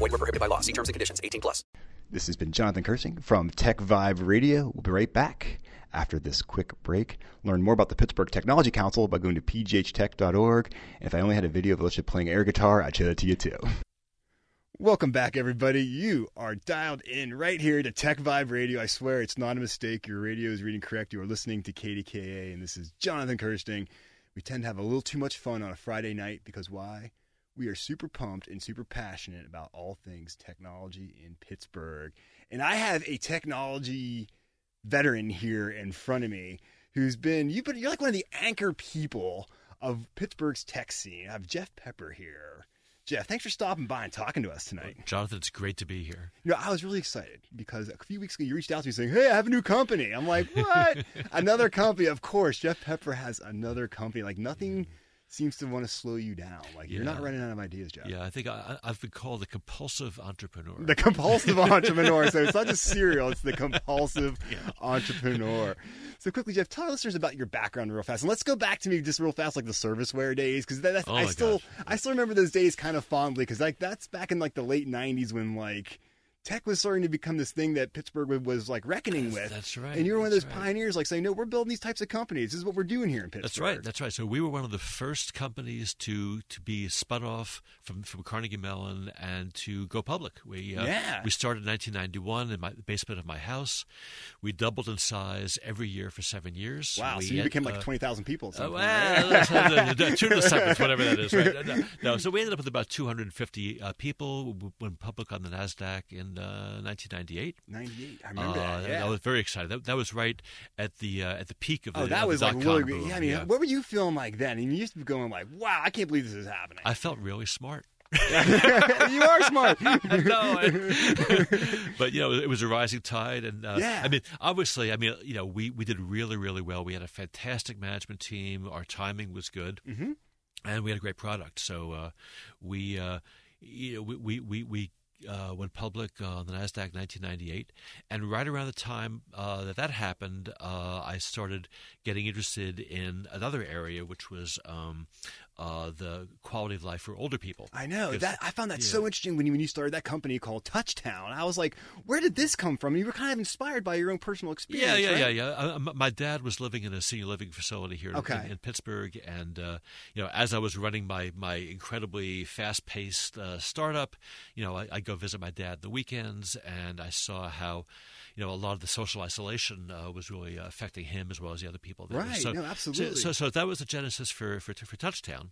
Void were prohibited by law. See terms and conditions. 18 plus. This has been Jonathan Kersting from Tech Vibe Radio. We'll be right back after this quick break. Learn more about the Pittsburgh Technology Council by going to pghtech.org. And if I only had a video of Alicia playing air guitar, I'd show it to you too. Welcome back, everybody. You are dialed in right here to Tech Vibe Radio. I swear it's not a mistake. Your radio is reading correct. You are listening to KDKA, and this is Jonathan Kersting. We tend to have a little too much fun on a Friday night because why? We are super pumped and super passionate about all things technology in Pittsburgh. And I have a technology veteran here in front of me who's been you've been you're like one of the anchor people of Pittsburgh's tech scene. I have Jeff Pepper here. Jeff, thanks for stopping by and talking to us tonight. Jonathan, it's great to be here. You know, I was really excited because a few weeks ago you reached out to me saying, "Hey, I have a new company." I'm like, "What? another company?" Of course, Jeff Pepper has another company. Like nothing mm. Seems to want to slow you down. Like you're not running out of ideas, Jeff. Yeah, I think I, I've been called the compulsive entrepreneur. The compulsive entrepreneur. So it's not just serial; it's the compulsive entrepreneur. So quickly, Jeff, tell our listeners about your background real fast, and let's go back to me just real fast, like the serviceware days, because that, that's Oh I still gosh. I still remember those days kind of fondly, because like that's back in like the late '90s when like. Tech was starting to become this thing that Pittsburgh was like reckoning with. That's right, And you were one of those right. pioneers, like saying, "No, we're building these types of companies. This is what we're doing here in Pittsburgh." That's right. That's right. So we were one of the first companies to to be spun off from, from Carnegie Mellon and to go public. We uh, Yeah. we started in 1991 in my the basement of my house. We doubled in size every year for seven years. Wow. We so you had, became like uh, twenty thousand people. At some Uh, well, right? let's have the- the two to the seventh, whatever that is, right? No, no, so we ended up with about 250 uh, people. We went public on the Nasdaq in uh, 1998. 98. I remember Uh, that. Yeah. I was very excited. That, that was right at the uh, at the peak of the. Oh, that was like really boom. Yeah, I mean, what were you feeling like then? And you used to be going like, "Wow, I can't believe this is happening." I felt really smart. you are smart. no, I- but you know, it was a rising tide, and uh, Yeah. I mean, obviously, I mean, you know, we we did really, really well. We had a fantastic management team. Our timing was good, Mhm. and we had a great product. So uh, we, uh, you know, we we we. we uh, went public uh, on the Nasdaq in 1998, and right around the time uh, that that happened, uh, I started getting interested in another area, which was um, uh, the quality of life for older people. I know that. I found that yeah. so interesting when you when you started that company called Touchtown. I was like, "Where did this come from?" And you were kind of inspired by your own personal experience. Yeah, yeah, right? yeah, yeah. Uh, m- my dad was living in a senior living facility here in- Okay. in, in Pittsburgh, and uh, you know, as I was running my my incredibly fast paced uh, startup, you know, I, I go visit my dad the weekends, and I saw how. You know, a lot of the social isolation uh, was really uh, affecting him as well as the other people there. Right. So, No, absolutely. So, so, that was the genesis for, for for Touchtown,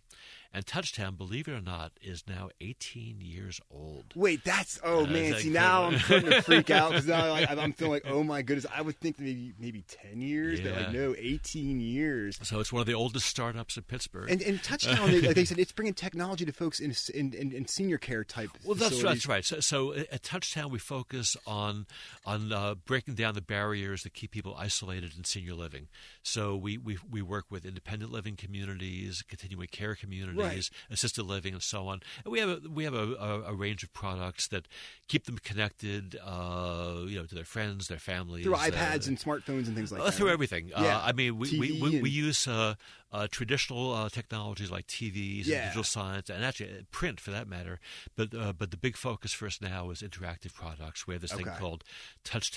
and Touchtown, believe it or not, is now 18 years old. Wait, that's oh Uh, man. is See now I'm starting to freak out because now like, I'm feeling like, oh my goodness. I would think maybe maybe ten years, but like Yeah. no, eighteen years. So it's one of the oldest startups in Pittsburgh. And, and Touchtown, they, like they said, it's bringing technology to folks in in, in, in senior care type. Well, that's facilities. that's right. So, so at Touchtown, we focus on on uh, breaking down the barriers that keep people isolated in senior living. So we we, we work with independent living communities, continuing care communities, assisted living, and so on. And we have a, we have a, a, a range of products that keep them connected, uh, you know, to their friends, their families, through uh, iPads and smartphones and things like uh, that. through everything. Yeah. Uh, I mean, we, we, TV we, and- we use uh, uh, traditional uh, technologies like TVs Yeah. and digital signs, and actually uh, print for that matter. But uh, but the big focus for us now is interactive products. We have this thing Okay. called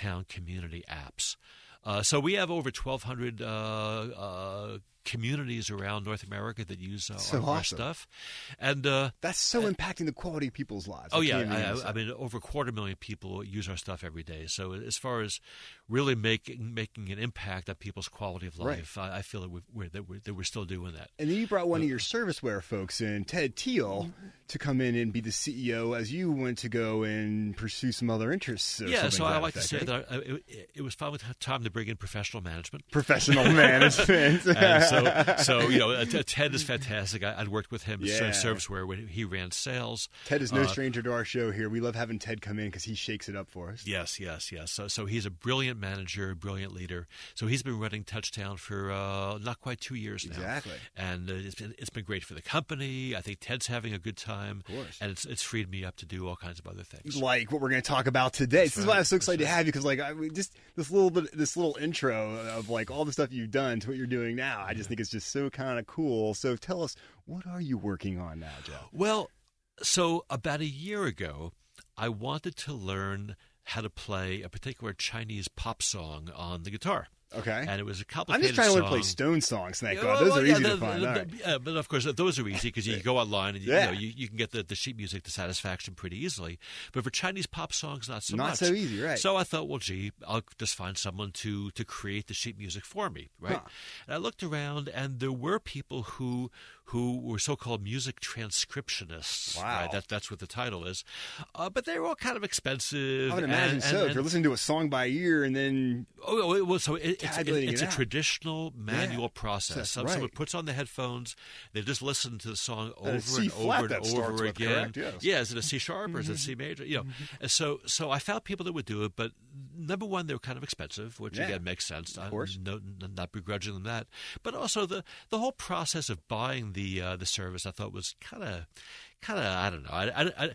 Touchtown Community Apps. Uh, so we have over 1,200 uh, uh, communities around North America that use uh, So our, our awesome. stuff, and uh, That's so impacting the quality of people's lives. Oh I yeah, I. I, I mean, over a quarter million people use our stuff every day. So as far as really making making an impact on people's quality of Right. life, I, I feel that we've, we're, that, we're, that we're still doing that. And then you brought one of your serviceware folks in, Ted Teal, to come in and be the CEO as you went to go and pursue some other interests. yeah, so I like to say right? that uh, it, it was finally time to bring in professional management. professional management. So, so you know, uh, Ted is fantastic. I, would worked with him Yeah. at Serviceware when he ran sales. Ted is no Uh, stranger to our show here. We love having Ted come in because he shakes it up for us. Yes, yes, yes. So, so he's a brilliant manager, brilliant leader. So he's been running Touchtown for uh, not quite two years now. Exactly. And uh, it's been it's been great for the company. I think Ted's having a good time. Of course. And it's it's freed me up to do all kinds of other things. like what we're going to talk about today. this is why I'm so excited that's to have you because, like, I just this little bit, this little intro of like all the stuff you've done to what you're doing now. I just think it's just so kind of cool. So tell us, what are you working on now, Joe? Well, so about a year ago, I wanted to learn how to play a particular Chinese pop song on the guitar. Okay. And it was a complicated. I'm just trying to play. Stone songs. Thank God, well, those are yeah, easy the- to find. the- the- right. yeah, but of course, those are easy because you go online and you, Yeah. you know you, you can get the, the sheet music to satisfaction pretty easily. But for Chinese pop songs, not so Not much. so easy, right. So I thought, well, gee, I'll just find someone to to create the sheet music for me, right? Huh. And I looked around, and there were people who who were so-called music transcriptionists. Wow. right? That, that's what the title is. Uh, but they were all kind of expensive. I would imagine and- so. and- if you're listening to a song by ear and then Oh, well, so it, it's, it, it's it a traditional manual process. That's so right. someone puts on the headphones, they just listen to the song over C and over and over again. correct? Yes. Yeah, is it a C sharp or is it a mm-hmm. C major? You know, mm-hmm. and so so I found people that would do it, but number one, they were kind of expensive, which Yeah. again makes sense. Of uh, course. no, not begrudging them that, but also the the whole process of buying the uh, the service, I thought was kind of. Kind of, I don't know. I, I, I,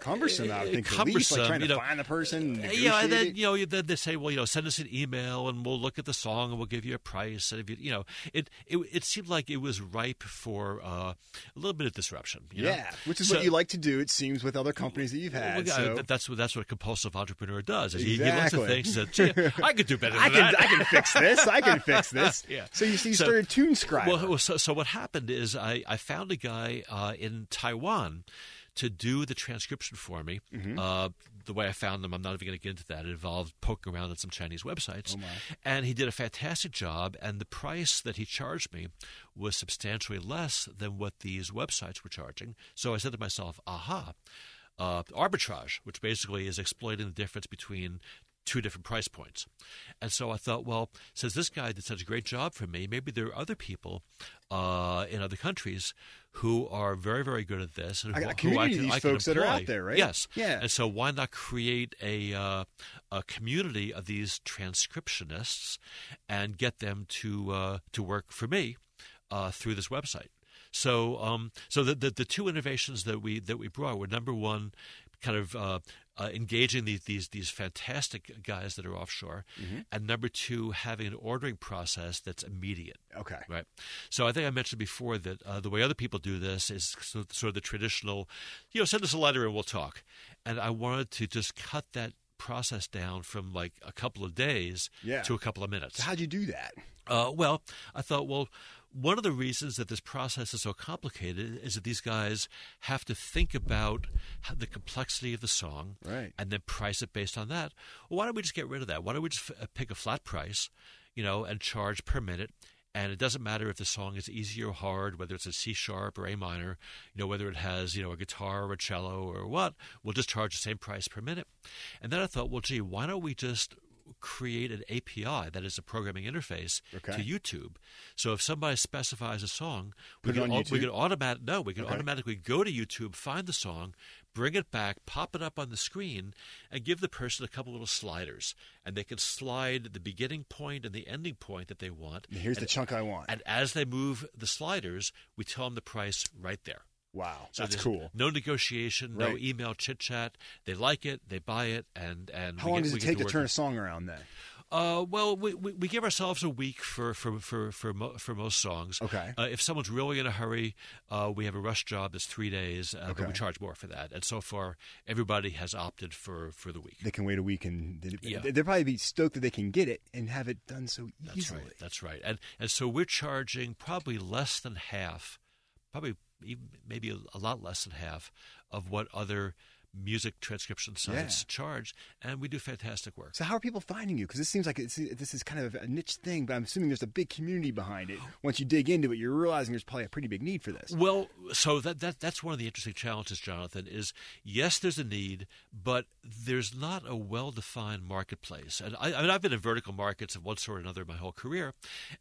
cumbersome, I would uh, think, at least, like cumbersome, trying to you know. find the person, Uh, Yeah, and then it. you know, then they say, well, you know, send us an email and we'll look at the song and we'll give you a price. And if you, you know, it it, it seemed like it was ripe for uh, a little bit of disruption. You know? yeah, which is So- what you like to do. It seems with other companies that you've had. yeah, so. that- that's what that's what a compulsive entrepreneur does. Is he, he looks at things and says, "Gee, I could do better than I can that." I can fix this. I can fix this. Yeah. So you, you So- started TuneScribe. Well, well, so, so what happened is I, I found a guy uh, in Taiwan to do the transcription for me. Mm-hmm. Uh, the way I found them, I'm not even going to get into that. It involved poking around at some Chinese websites. Oh, and he did a fantastic job, and the price that he charged me was substantially less than what these websites were charging. So I said to myself, aha, uh, arbitrage, which basically is exploiting the difference between two different price points. And so I thought, well, since this guy did such a great job for me, maybe there are other people uh, in other countries who are very, very good at this, and who, a who I can, these I can that are out employ. there, right? Yes. Yeah. And so why not create a uh, a community of these transcriptionists and get them to uh, to work for me uh, through this website? So, um, so the, the the two innovations that we that we brought were number one, kind of uh, uh, engaging these, these these fantastic guys that are offshore, Mm-hmm. and number two, having an ordering process that's immediate. okay. Right. So I think I mentioned before that uh, the way other people do this is so- sort of the traditional, you know, send us a letter and we'll talk. And I wanted to just cut that process down from like a couple of days Yeah. to a couple of minutes. So how'd you do that? Uh, well, I thought, well, one of the reasons that this process is so complicated is that these guys have to think about the complexity of the song Right. and then price it based on that. Well, why don't we just get rid of that? Why don't we just f- uh, pick a flat price, you know, and charge per minute? And it doesn't matter if the song is easy or hard, whether it's a C sharp or A minor, you know, whether it has, you know, a guitar or a cello or what, we'll just charge the same price per minute. And then I thought, well, gee, why don't we just create an API that is a programming interface Okay. to YouTube. So if somebody specifies a song, Put we can au- we can automatic no, we can Okay. automatically go to YouTube, find the song, bring it back, pop it up on the screen, and give the person a couple little sliders, and they can slide the beginning point and the ending point that they want. Here's the chunk I want. And as they move the sliders, we tell them the price right there. Wow, So that's cool. No negotiation, no email chit chat. They like it, they buy it, and and How we long get, does it take to work turn it. a song around then? Uh, well, we, we, we give ourselves a week for for for for, mo- for most songs. Okay. Uh, if someone's really in a hurry, uh, we have a rush job that's three days, uh, but Okay. we charge more for that. And so far, everybody has opted for for the week. They can wait a week and they, Yeah. they'll probably be stoked that they can get it and have it done so easily. That's right. That's right. And and so we're charging probably less than half, probably maybe a lot less than half of what other music transcription sites Yeah. charge, and we do fantastic work. So how are people finding you? Because this seems like it's, this is kind of a niche thing, but I'm assuming there's a big community behind it. Once you dig into it, you're realizing there's probably a pretty big need for this. Well, so that, that that's one of the interesting challenges, Jonathan. Is yes, there's a need, but there's not a well-defined marketplace. And I, I mean, I've been in vertical markets of one sort or another my whole career,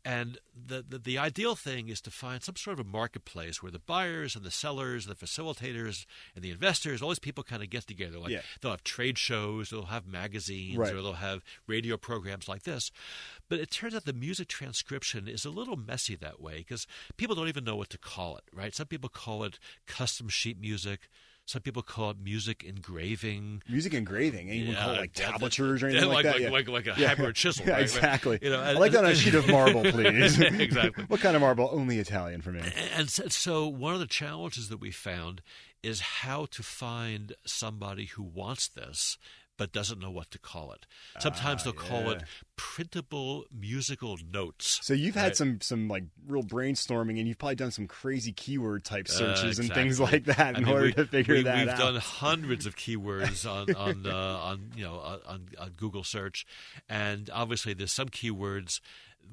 and the, the the ideal thing is to find some sort of a marketplace where the buyers and the sellers, and the facilitators and the investors, all these people kind of get together. Like Yeah. they'll have trade shows, they'll have magazines, Right. or they'll have radio programs like this. But it turns out the music transcription is a little messy that way because people don't even know what to call it, right? Some people call it custom sheet music. Some people call it music engraving. Music engraving, anyone call it Yeah, like tablatures or anything like, like, that? like, yeah. like, like a Yeah. hammer chisel, Yeah, right? exactly. You know, I like that on a sheet of marble, please. Exactly. what kind of marble? Only Italian for me. And so one of the challenges that we found is how to find somebody who wants this but doesn't know what to call it. Sometimes they'll call it Ah, printable musical notes. So you've had Right. some some like real brainstorming, and you've probably done some crazy keyword type searches Uh, and things like that I in mean, order we- to figure we, that we've out. done hundreds of keywords on on uh, on you know on, on Google search, and obviously there's some keywords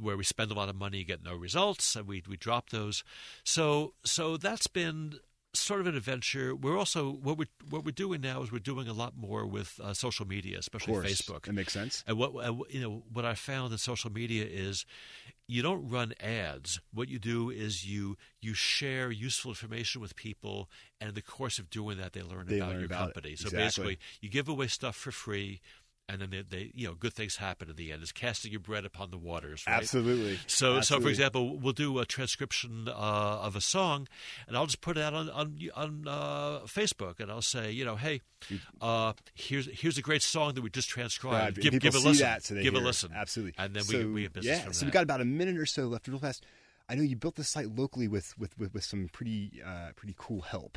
where we spend a lot of money get no results, and we we drop those. So so that's been sort of an adventure. We're also what we're what we're doing now is we're doing a lot more with uh, social media, especially Facebook. That makes sense. And what uh, you know, what I found in social media is, you don't run ads. What you do is you you share useful information with people, and in the course of doing that, they learn They about learn your about it. company. So basically, you give away stuff for free, and then they, they you know good things happen in the end. It's casting your bread upon the waters, right? Absolutely. So, so for example, we'll do a transcription uh, of a song, and I'll just put it out on on, on uh, Facebook, and I'll say, you know, hey, uh, here's here's a great song that we just transcribed. Right, Give, give a listen. that, so give hear a listen. Absolutely. And then so, we, we have business yeah, so we got about a minute or so left, real fast. I know you built the site locally with with, with, with some pretty uh, pretty cool help.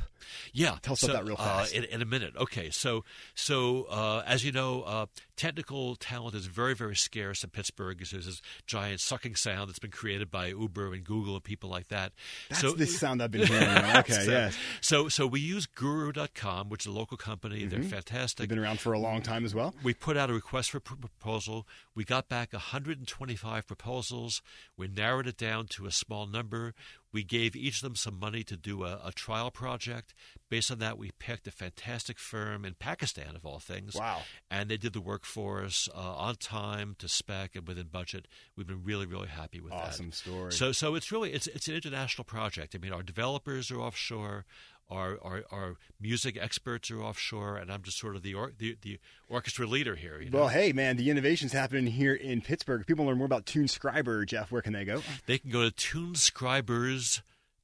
Yeah, Tell us so, about that real uh, fast. in, in a minute. Okay, so so uh, as you know, uh, technical talent is very very scarce in Pittsburgh. There's this giant sucking sound that's been created by Uber and Google and people like that. That's so the sound I've been hearing. okay, so, yes. So so we use Guru.com, which is a local company. They're fantastic. They've been around for a long time as well. We put out a request for pr- proposal. We got back 125 proposals. We narrowed it down to a small number. We gave each of them some money to do a, a trial project. Based on that, we picked a fantastic firm in Pakistan, of all things. Wow. And they did the work for us uh, on time, to spec, and within budget. We've been really, really happy with that. Awesome story. So, so it's really it's it's an international project. I mean, our developers are offshore. Our, our, our music experts are offshore, and I'm just sort of the or, the, the orchestra leader here. You know? Well, hey, man, the innovation's happening here in Pittsburgh. If people learn more about TuneScriber, Jeff, where can they go? They can go to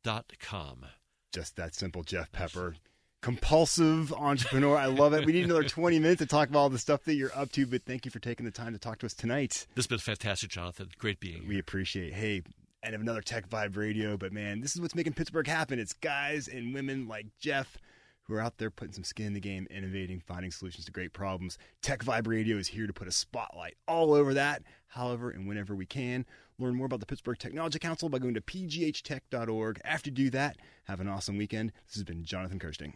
tunescribers.com. Just that simple, Jeff Pepper. Compulsive entrepreneur. I love it. We need another 20 minutes to talk about all the stuff that you're up to, but thank you for taking the time to talk to us tonight. This has been fantastic, Jonathan. Great being We here. appreciate. Hey, and another Tech Vibe Radio, but man, this is what's making Pittsburgh happen. It's guys and women like Jeff who are out there putting some skin in the game, innovating, finding solutions to great problems. Tech Vibe Radio is here to put a spotlight all over that, however and whenever we can. Learn more about the Pittsburgh Technology Council by going to pghtech.org. After you do that, have an awesome weekend. This has been Jonathan Kersting.